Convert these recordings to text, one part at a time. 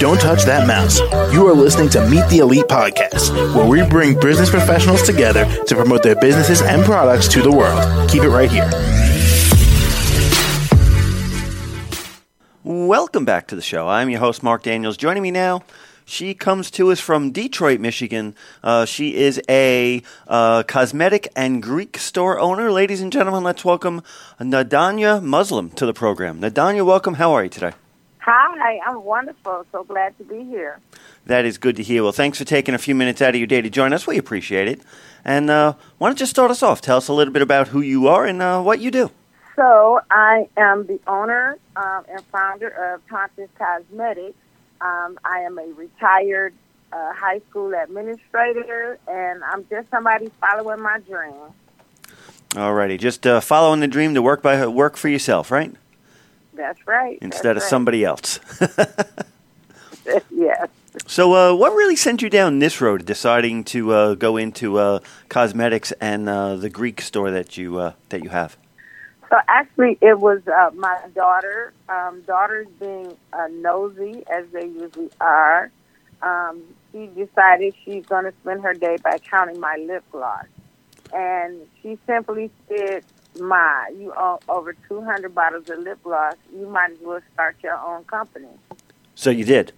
Don't touch that mouse. You are listening to Meet the Elite Podcast, where we bring business professionals together to promote their businesses and products to the world. Keep it right here. Welcome back to the show. I'm your host, Mark Daniels. Joining me now, she comes to us from Detroit, Michigan. Uh, she is a uh, cosmetic and Greek store owner. Ladies and gentlemen, let's welcome Nadonya Muslim to the program. Nadonya, welcome. How are you today? Hi, I'm wonderful. So glad to be here. That is good to hear. Well, thanks for taking a few minutes out of your day to join us. We appreciate it. And uh, why don't you start us off? Tell us a little bit about who you are and uh, what you do. So, I am the owner um, and founder of Cauntus Cosmetics. Um, I am a retired uh, high school administrator, and I'm just somebody following my dream. Alrighty, just uh, following the dream to work by work for yourself, right? That's right. Instead That's of somebody else. yes. So, uh, what really sent you down this road, deciding to uh, go into uh, cosmetics and uh, the Greek store that you uh, that you have? So actually, it was uh, my daughter. Um, daughters being uh, nosy as they usually are. Um, she decided she's going to spend her day by counting my lip gloss, and she simply said, "Ma, you own over 200 bottles of lip gloss. You might as well start your own company." So you did.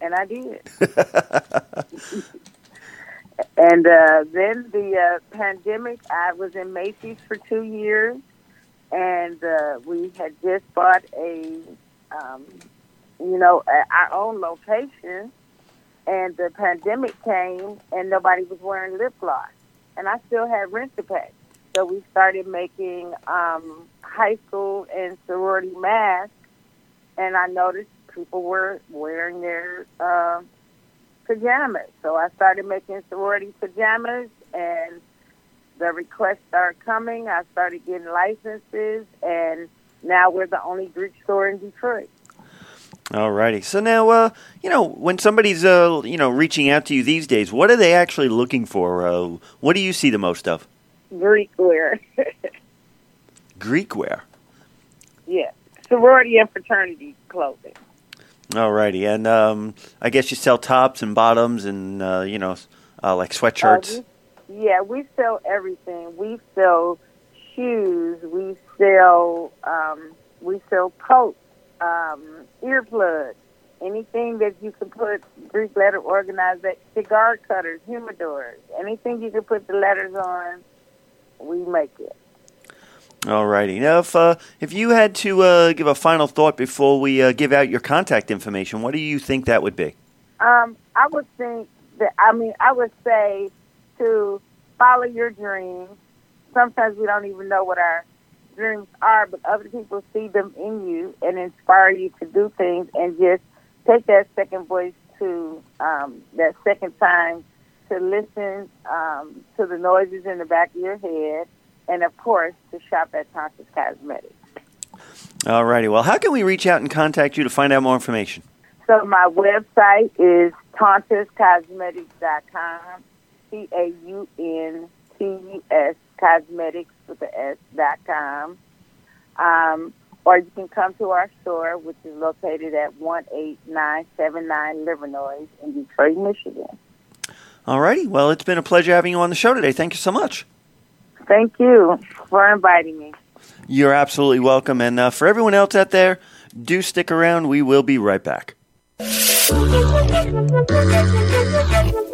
And I did. and uh, then the uh, pandemic, I was in Macy's for two years and uh, we had just bought a, um, you know, a, our own location, and the pandemic came, and nobody was wearing lip gloss, and I still had rent to pay, so we started making um, high school and sorority masks, and I noticed people were wearing their uh, pajamas, so I started making sorority pajamas and the requests started coming. I started getting licenses, and now we're the only Greek store in Detroit. All righty. So now, uh, you know, when somebody's, uh, you know, reaching out to you these days, what are they actually looking for? Uh, what do you see the most of? Greek wear. Greek wear. Yeah, sorority and fraternity clothing. All righty, and um, I guess you sell tops and bottoms, and uh, you know, uh, like sweatshirts. Yeah, we sell everything. We sell shoes. We sell um, we sell coats, um, earplugs, anything that you can put Greek letter organized, cigar cutters, humidors, anything you can put the letters on, we make it. All righty. Now, if uh, if you had to uh, give a final thought before we uh, give out your contact information, what do you think that would be? Um, I would think that. I mean, I would say to follow your dreams. Sometimes we don't even know what our dreams are, but other people see them in you and inspire you to do things and just take that second voice to um, that second time to listen um, to the noises in the back of your head and, of course, to shop at Cauntus Cosmetics. All righty. Well, how can we reach out and contact you to find out more information? So my website is cauntuscosmetics.com. C A U N T U S cosmetics with the S dot com. Um, or you can come to our store, which is located at 18979 Livernois in Detroit, Michigan. All righty. Well, it's been a pleasure having you on the show today. Thank you so much. Thank you for inviting me. You're absolutely welcome. And uh, for everyone else out there, do stick around. We will be right back.